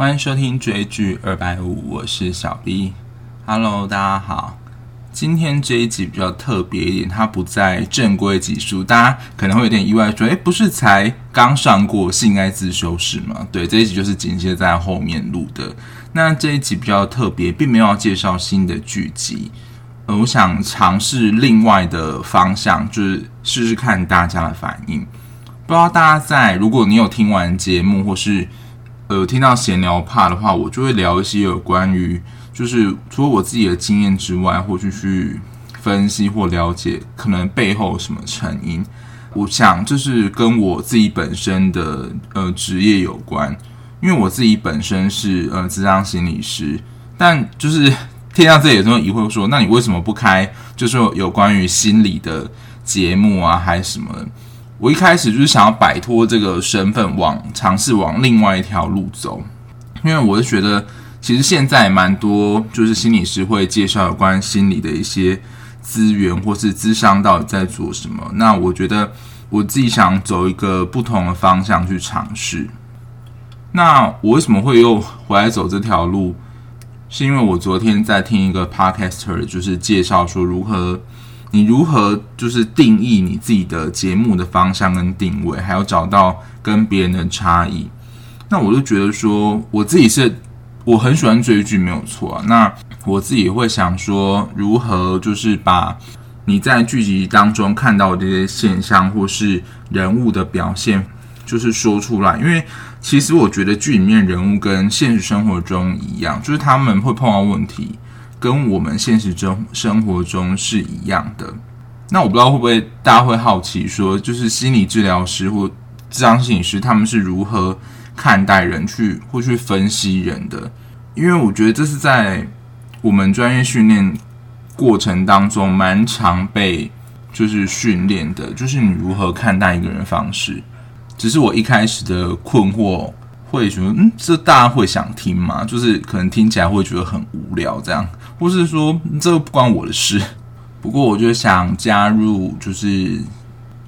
欢迎收听追剧二百五，我是小 B。Hello，大家好。今天这一集比较特别一点，它不在正规集数，大家可能会有点意外，说：“诶，不是才刚上过性爱自修室吗？”对，这一集就是紧接在后面录的。那这一集比较特别，并没有要介绍新的剧集，呃，我想尝试另外的方向，就是试试看大家的反应。不知道大家在，如果你有听完节目，或是呃听到闲聊怕的话，我就会聊一些有关于，就是除了我自己的经验之外，或者去分析或了解可能背后什么成因。我想这是跟我自己本身的呃职业有关，因为我自己本身是呃咨商心理师，但就是听到这里有时候疑惑说，那你为什么不开就是有关于心理的节目啊，还是什么？我一开始就是想要摆脱这个身份，往尝试往另外一条路走，因为我是觉得，其实现在蛮多就是心理师会介绍有关心理的一些资源，或是资商到底在做什么。那我觉得我自己想走一个不同的方向去尝试。那我为什么会又回来走这条路？是因为我昨天在听一个 podcaster，就是介绍说如何。你如何就是定义你自己的节目的方向跟定位，还有找到跟别人的差异？那我就觉得说，我自己是我很喜欢追剧，没有错。那我自己会想说，如何就是把你在剧集当中看到的这些现象或是人物的表现，就是说出来。因为其实我觉得剧里面人物跟现实生活中一样，就是他们会碰到问题。跟我们现实中生活中是一样的。那我不知道会不会大家会好奇说，就是心理治疗师或咨商心理师他们是如何看待人去或去分析人的？因为我觉得这是在我们专业训练过程当中蛮常被就是训练的，就是你如何看待一个人方式。只是我一开始的困惑。会觉得，嗯，这大家会想听吗？就是可能听起来会觉得很无聊，这样，或是说这个不关我的事。不过我就想加入，就是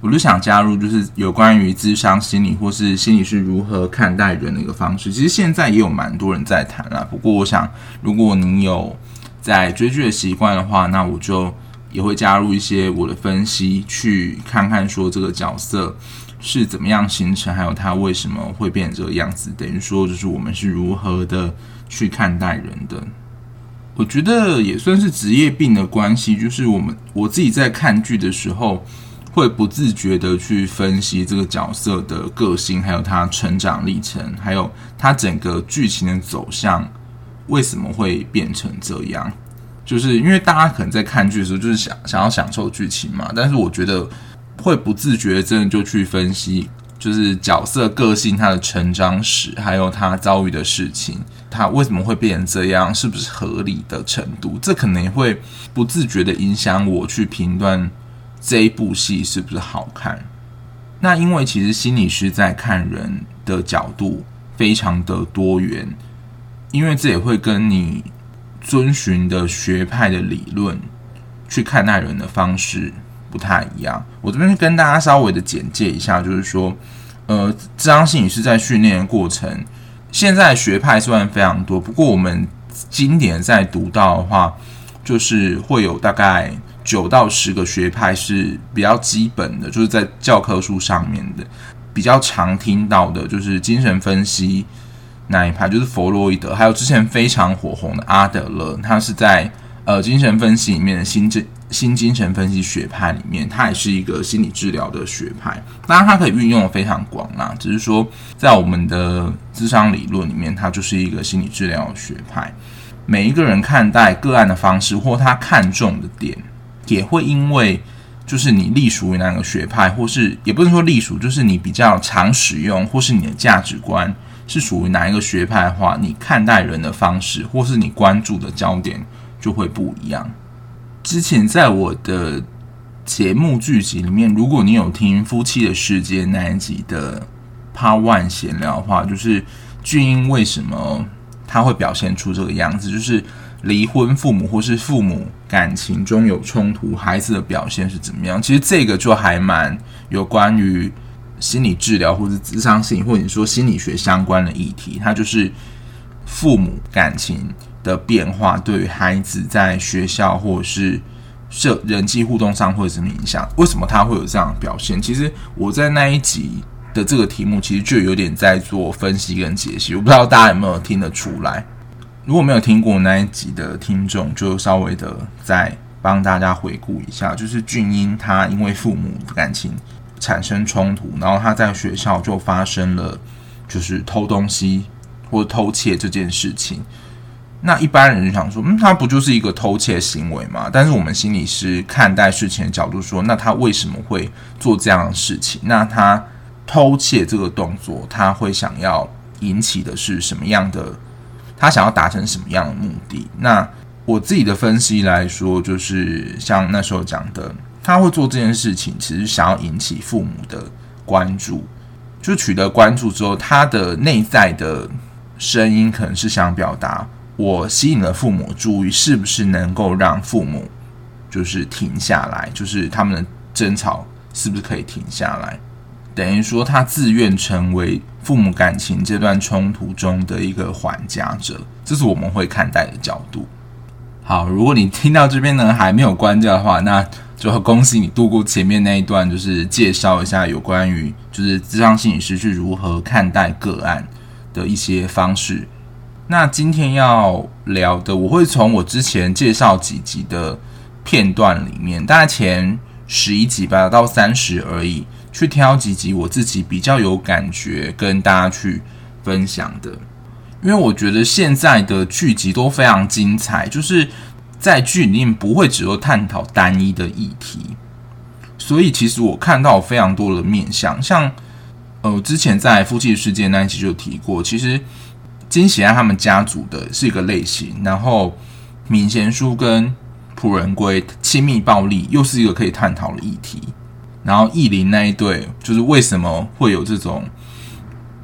我就想加入，就是有关于智商心理或是心理是如何看待人的一个方式。其实现在也有蛮多人在谈啦。不过我想，如果您有在追剧的习惯的话，那我就也会加入一些我的分析，去看看说这个角色。是怎么样形成，还有他为什么会变成这个样子？等于说，就是我们是如何的去看待人的。我觉得也算是职业病的关系，就是我们我自己在看剧的时候，会不自觉的去分析这个角色的个性，还有他成长历程，还有他整个剧情的走向为什么会变成这样。就是因为大家可能在看剧的时候，就是想想要享受剧情嘛，但是我觉得。会不自觉真的就去分析，就是角色个性、他的成长史，还有他遭遇的事情，他为什么会变成这样，是不是合理的程度？这可能也会不自觉的影响我去评断这一部戏是不是好看。那因为其实心理师在看人的角度非常的多元，因为这也会跟你遵循的学派的理论去看待人的方式。不太一样，我这边跟大家稍微的简介一下，就是说，呃，这张心理师在训练的过程，现在学派虽然非常多，不过我们今年在读到的话，就是会有大概九到十个学派是比较基本的，就是在教科书上面的比较常听到的，就是精神分析那一派，就是弗洛伊德，还有之前非常火红的阿德勒，他是在呃精神分析里面的心智。新精神分析学派里面，它也是一个心理治疗的学派。当然，它可以运用的非常广啦。只是说，在我们的智商理论里面，它就是一个心理治疗学派。每一个人看待个案的方式，或他看重的点，也会因为就是你隶属于哪个学派，或是也不能说隶属，就是你比较常使用，或是你的价值观是属于哪一个学派的话，你看待人的方式，或是你关注的焦点就会不一样。之前在我的节目剧集里面，如果你有听《夫妻的世界》那一集的 Part One 闲聊的话，就是俊英为什么他会表现出这个样子，就是离婚父母或是父母感情中有冲突，孩子的表现是怎么样？其实这个就还蛮有关于心理治疗或者智商性，或者说心理学相关的议题，它就是父母感情的变化对于孩子在学校或者是社人际互动上会有什么影响？为什么他会有这样的表现？其实我在那一集的这个题目，其实就有点在做分析跟解析。我不知道大家有没有听得出来？如果没有听过那一集的听众，就稍微的再帮大家回顾一下。就是俊英他因为父母的感情产生冲突，然后他在学校就发生了就是偷东西或偷窃这件事情。那一般人就想说，嗯，他不就是一个偷窃行为吗？但是我们心理师看待事情的角度说，那他为什么会做这样的事情？那他偷窃这个动作，他会想要引起的是什么样的？他想要达成什么样的目的？那我自己的分析来说，就是像那时候讲的，他会做这件事情，其实想要引起父母的关注。就取得关注之后，他的内在的声音可能是想表达：我吸引了父母注意，是不是能够让父母就是停下来？就是他们的争吵是不是可以停下来？等于说，他自愿成为父母感情这段冲突中的一个缓家者，这是我们会看待的角度。好，如果你听到这边呢还没有关掉的话，那就恭喜你度过前面那一段，就是介绍一下有关于就是智商心理师是如何看待个案的一些方式。那今天要聊的，我会从我之前介绍几集的片段里面，大概前十一集吧，到三十而已。去挑几集我自己比较有感觉跟大家去分享的，因为我觉得现在的剧集都非常精彩，就是在剧里面不会只有探讨单一的议题，所以其实我看到非常多的面向，像呃之前在夫妻世界那一集就提过，其实金喜爱他们家族的是一个类型，然后闵贤书跟朴仁圭亲密暴力又是一个可以探讨的议题。然后意林那一对，就是为什么会有这种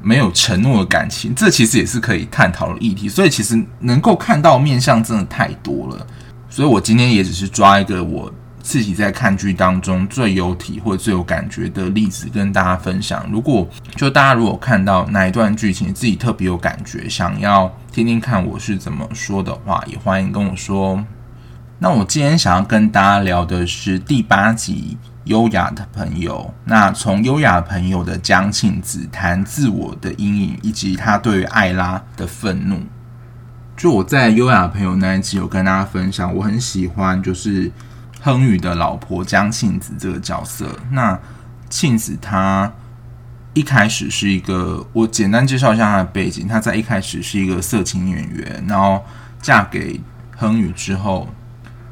没有承诺的感情？这其实也是可以探讨的议题。所以其实能够看到面相真的太多了。所以我今天也只是抓一个我自己在看剧当中最有体会、最有感觉的例子跟大家分享。如果就大家如果看到哪一段剧情自己特别有感觉，想要听听看我是怎么说的话，也欢迎跟我说。那我今天想要跟大家聊的是第八集。优雅的朋友，那从优雅的朋友的江庆子谈自我的阴影，以及他对于艾拉的愤怒。就我在优雅的朋友那一集有跟大家分享，我很喜欢就是亨宇的老婆江庆子这个角色。那庆子她一开始是一个，我简单介绍一下她的背景，她在一开始是一个色情演员，然后嫁给亨宇之后，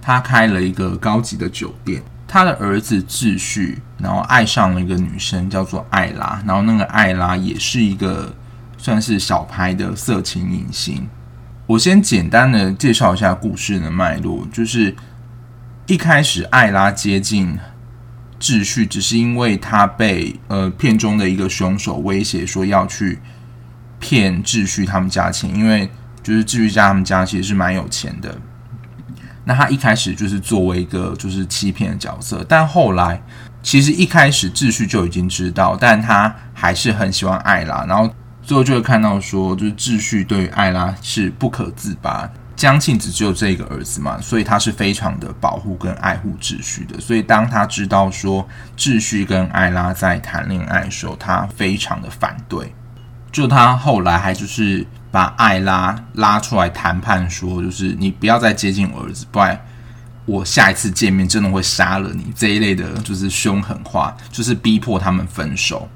她开了一个高级的酒店。他的儿子志旭，然后爱上了一个女生，叫做艾拉。然后那个艾拉也是一个算是小牌的色情影星。我先简单的介绍一下故事的脉络，就是一开始艾拉接近秩序，只是因为他被呃片中的一个凶手威胁说要去骗秩序他们家钱，因为就是秩序家他们家其实是蛮有钱的。那他一开始就是作为一个就是欺骗的角色，但后来其实一开始秩序就已经知道，但他还是很喜欢艾拉，然后最后就会看到说，就是秩序对于艾拉是不可自拔。江庆子只有这一个儿子嘛，所以他是非常的保护跟爱护秩序的。所以当他知道说秩序跟艾拉在谈恋爱的时候，他非常的反对。就他后来还就是。把艾拉拉出来谈判，说就是你不要再接近我儿子，不然我下一次见面真的会杀了你。这一类的就是凶狠话，就是逼迫他们分手。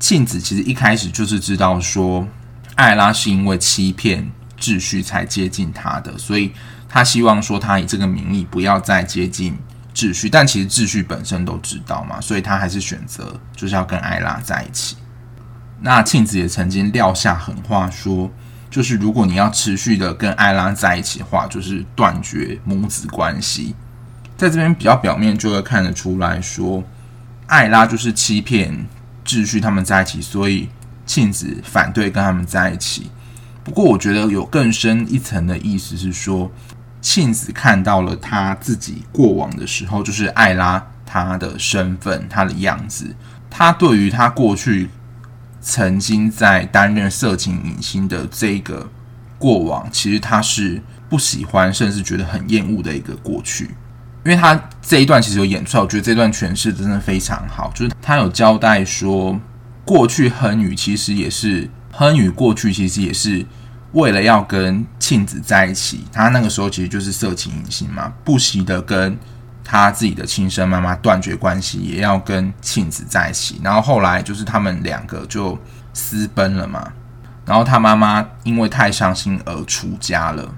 庆子其实一开始就是知道说，艾拉是因为欺骗秩序才接近他的，所以他希望说他以这个名义不要再接近秩序。但其实秩序本身都知道嘛，所以他还是选择就是要跟艾拉在一起。那庆子也曾经撂下狠话说，就是如果你要持续的跟艾拉在一起的话，就是断绝母子关系。在这边比较表面就会看得出来说，艾拉就是欺骗秩序他们在一起，所以庆子反对跟他们在一起。不过我觉得有更深一层的意思是说，庆子看到了他自己过往的时候，就是艾拉他的身份、他的样子，他对于他过去。曾经在担任色情影星的这个过往，其实他是不喜欢，甚至觉得很厌恶的一个过去。因为他这一段其实有演出来，我觉得这段诠释真的非常好。就是他有交代说，过去亨宇其实也是亨宇过去其实也是为了要跟庆子在一起，他那个时候其实就是色情隐性嘛，不惜的跟。他自己的亲生妈妈断绝关系，也要跟庆子在一起。然后后来就是他们两个就私奔了嘛。然后他妈妈因为太伤心而出家了。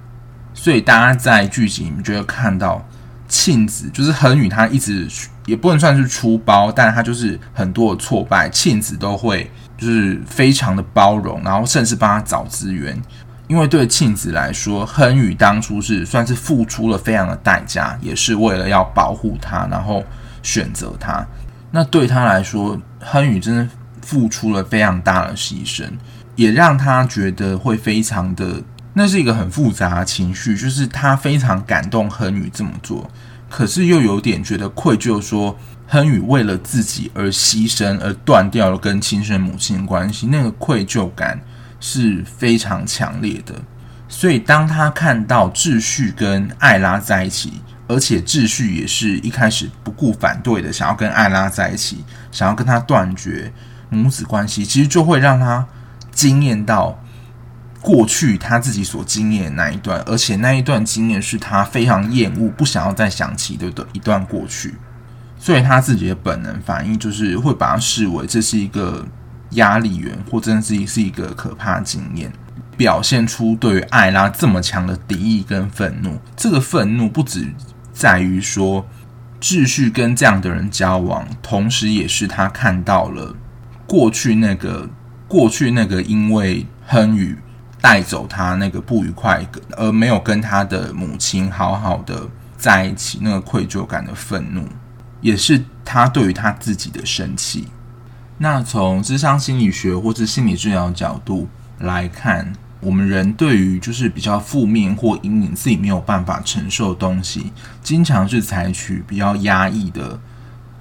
所以大家在剧集里面就会看到庆子，就是亨宇，他一直也不能算是出包，但他就是很多的挫败，庆子都会就是非常的包容，然后甚至帮他找资源。因为对庆子来说，亨宇当初是算是付出了非常的代价，也是为了要保护他，然后选择他。那对他来说，亨宇真的付出了非常大的牺牲，也让他觉得会非常的，那是一个很复杂的情绪，就是他非常感动亨宇这么做，可是又有点觉得愧疚，说亨宇为了自己而牺牲，而断掉了跟亲生母亲的关系，那个愧疚感。是非常强烈的，所以当他看到智旭跟艾拉在一起，而且智旭也是一开始不顾反对的，想要跟艾拉在一起，想要跟他断绝母子关系，其实就会让他惊艳到过去他自己所经验的那一段，而且那一段经验是他非常厌恶、不想要再想起的一段过去，所以他自己的本能反应就是会把它视为这是一个。压力源，或真的是是一个可怕经验，表现出对于艾拉这么强的敌意跟愤怒。这个愤怒不止在于说秩序跟这样的人交往，同时也是他看到了过去那个过去那个因为亨宇带走他那个不愉快，而没有跟他的母亲好好的在一起，那个愧疚感的愤怒，也是他对于他自己的生气。那从智商心理学或者心理治疗角度来看，我们人对于就是比较负面或阴影自己没有办法承受的东西，经常是采取比较压抑的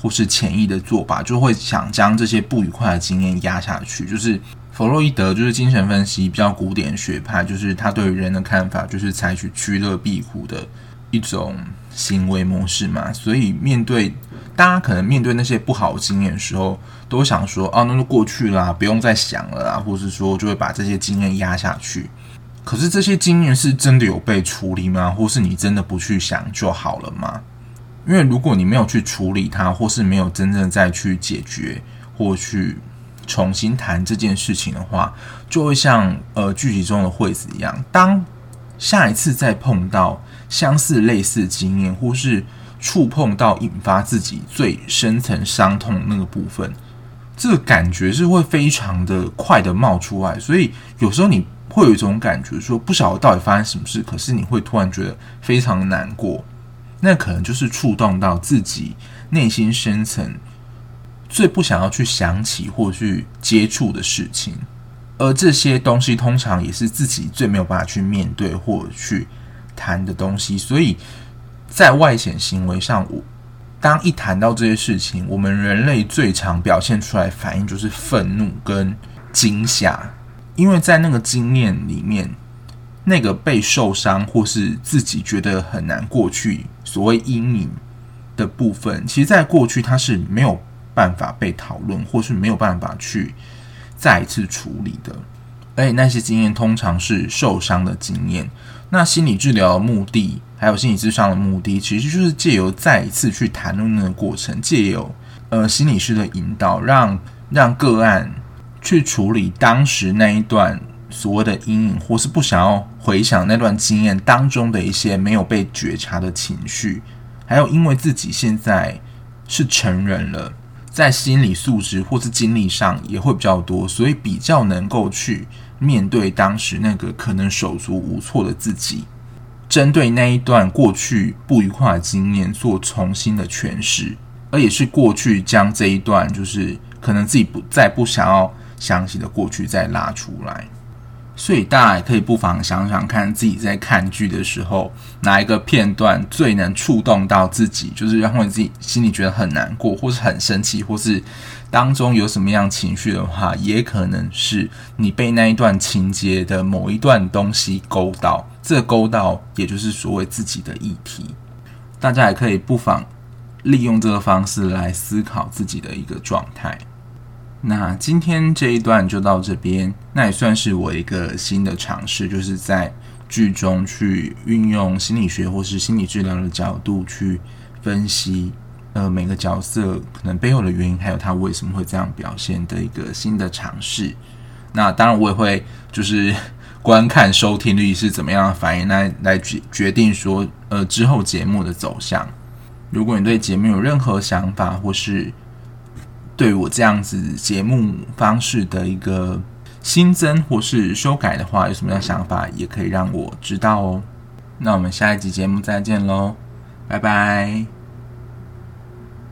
或是潜意的做法，就会想将这些不愉快的经验压下去。就是弗洛伊德就是精神分析比较古典学派，就是他对于人的看法就是采取趋乐避苦的一种行为模式嘛。所以面对大家可能面对那些不好的经验的时候，都想说啊，那就过去啦，不用再想了啦，或是说就会把这些经验压下去。可是这些经验是真的有被处理吗？或是你真的不去想就好了吗？因为如果你没有去处理它，或是没有真正再去解决或去重新谈这件事情的话，就会像呃剧集中的惠子一样，当下一次再碰到相似类似经验，或是触碰到引发自己最深层伤痛那个部分。这个感觉是会非常的快的冒出来，所以有时候你会有一种感觉，说不晓得到底发生什么事，可是你会突然觉得非常的难过。那可能就是触动到自己内心深层最不想要去想起或去接触的事情，而这些东西通常也是自己最没有办法去面对或去谈的东西，所以在外显行为上，我。当一谈到这些事情，我们人类最常表现出来反应就是愤怒跟惊吓，因为在那个经验里面，那个被受伤或是自己觉得很难过去所谓阴影的部分，其实在过去它是没有办法被讨论，或是没有办法去再一次处理的。而且那些经验通常是受伤的经验。那心理治疗的目的，还有心理咨商的目的，其实就是借由再一次去谈论那个过程，借由呃心理师的引导，让让个案去处理当时那一段所谓的阴影，或是不想要回想那段经验当中的一些没有被觉察的情绪，还有因为自己现在是成人了，在心理素质或是精力上也会比较多，所以比较能够去。面对当时那个可能手足无措的自己，针对那一段过去不愉快的经验做重新的诠释，而也是过去将这一段就是可能自己不再不想要想起的过去再拉出来。所以大家也可以不妨想想看，自己在看剧的时候，哪一个片段最能触动到自己，就是让你自己心里觉得很难过，或是很生气，或是当中有什么样情绪的话，也可能是你被那一段情节的某一段东西勾到。这勾到，也就是所谓自己的议题。大家也可以不妨利用这个方式来思考自己的一个状态。那今天这一段就到这边，那也算是我一个新的尝试，就是在剧中去运用心理学或是心理治疗的角度去分析，呃，每个角色可能背后的原因，还有他为什么会这样表现的一个新的尝试。那当然，我也会就是观看收听率是怎么样的反应，来来决决定说，呃，之后节目的走向。如果你对节目有任何想法，或是对我这样子节目方式的一个新增或是修改的话，有什么样想法也可以让我知道哦。那我们下一集节目再见喽，拜拜。